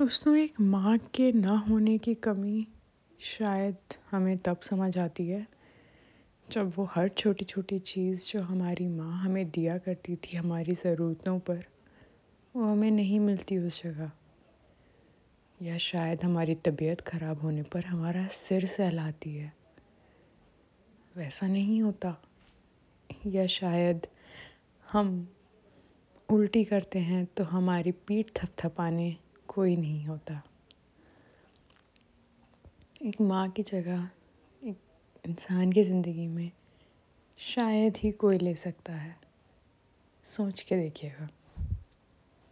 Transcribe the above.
दोस्तों एक माँ के ना होने की कमी शायद हमें तब समझ आती है, जब वो हर छोटी छोटी चीज़ जो हमारी माँ हमें दिया करती थी हमारी ज़रूरतों पर, वो हमें नहीं मिलती उस जगह। या शायद हमारी तबीयत ख़राब होने पर हमारा सिर सहलाती है। वैसा नहीं होता। या शायद हम उल्टी करते हैं तो हमारी पीठ थपथपाने कोई नहीं होता। एक माँ की जगह, एक इंसान की ज़िंदगी में शायद ही कोई ले सकता है। सोच के देखिएगा।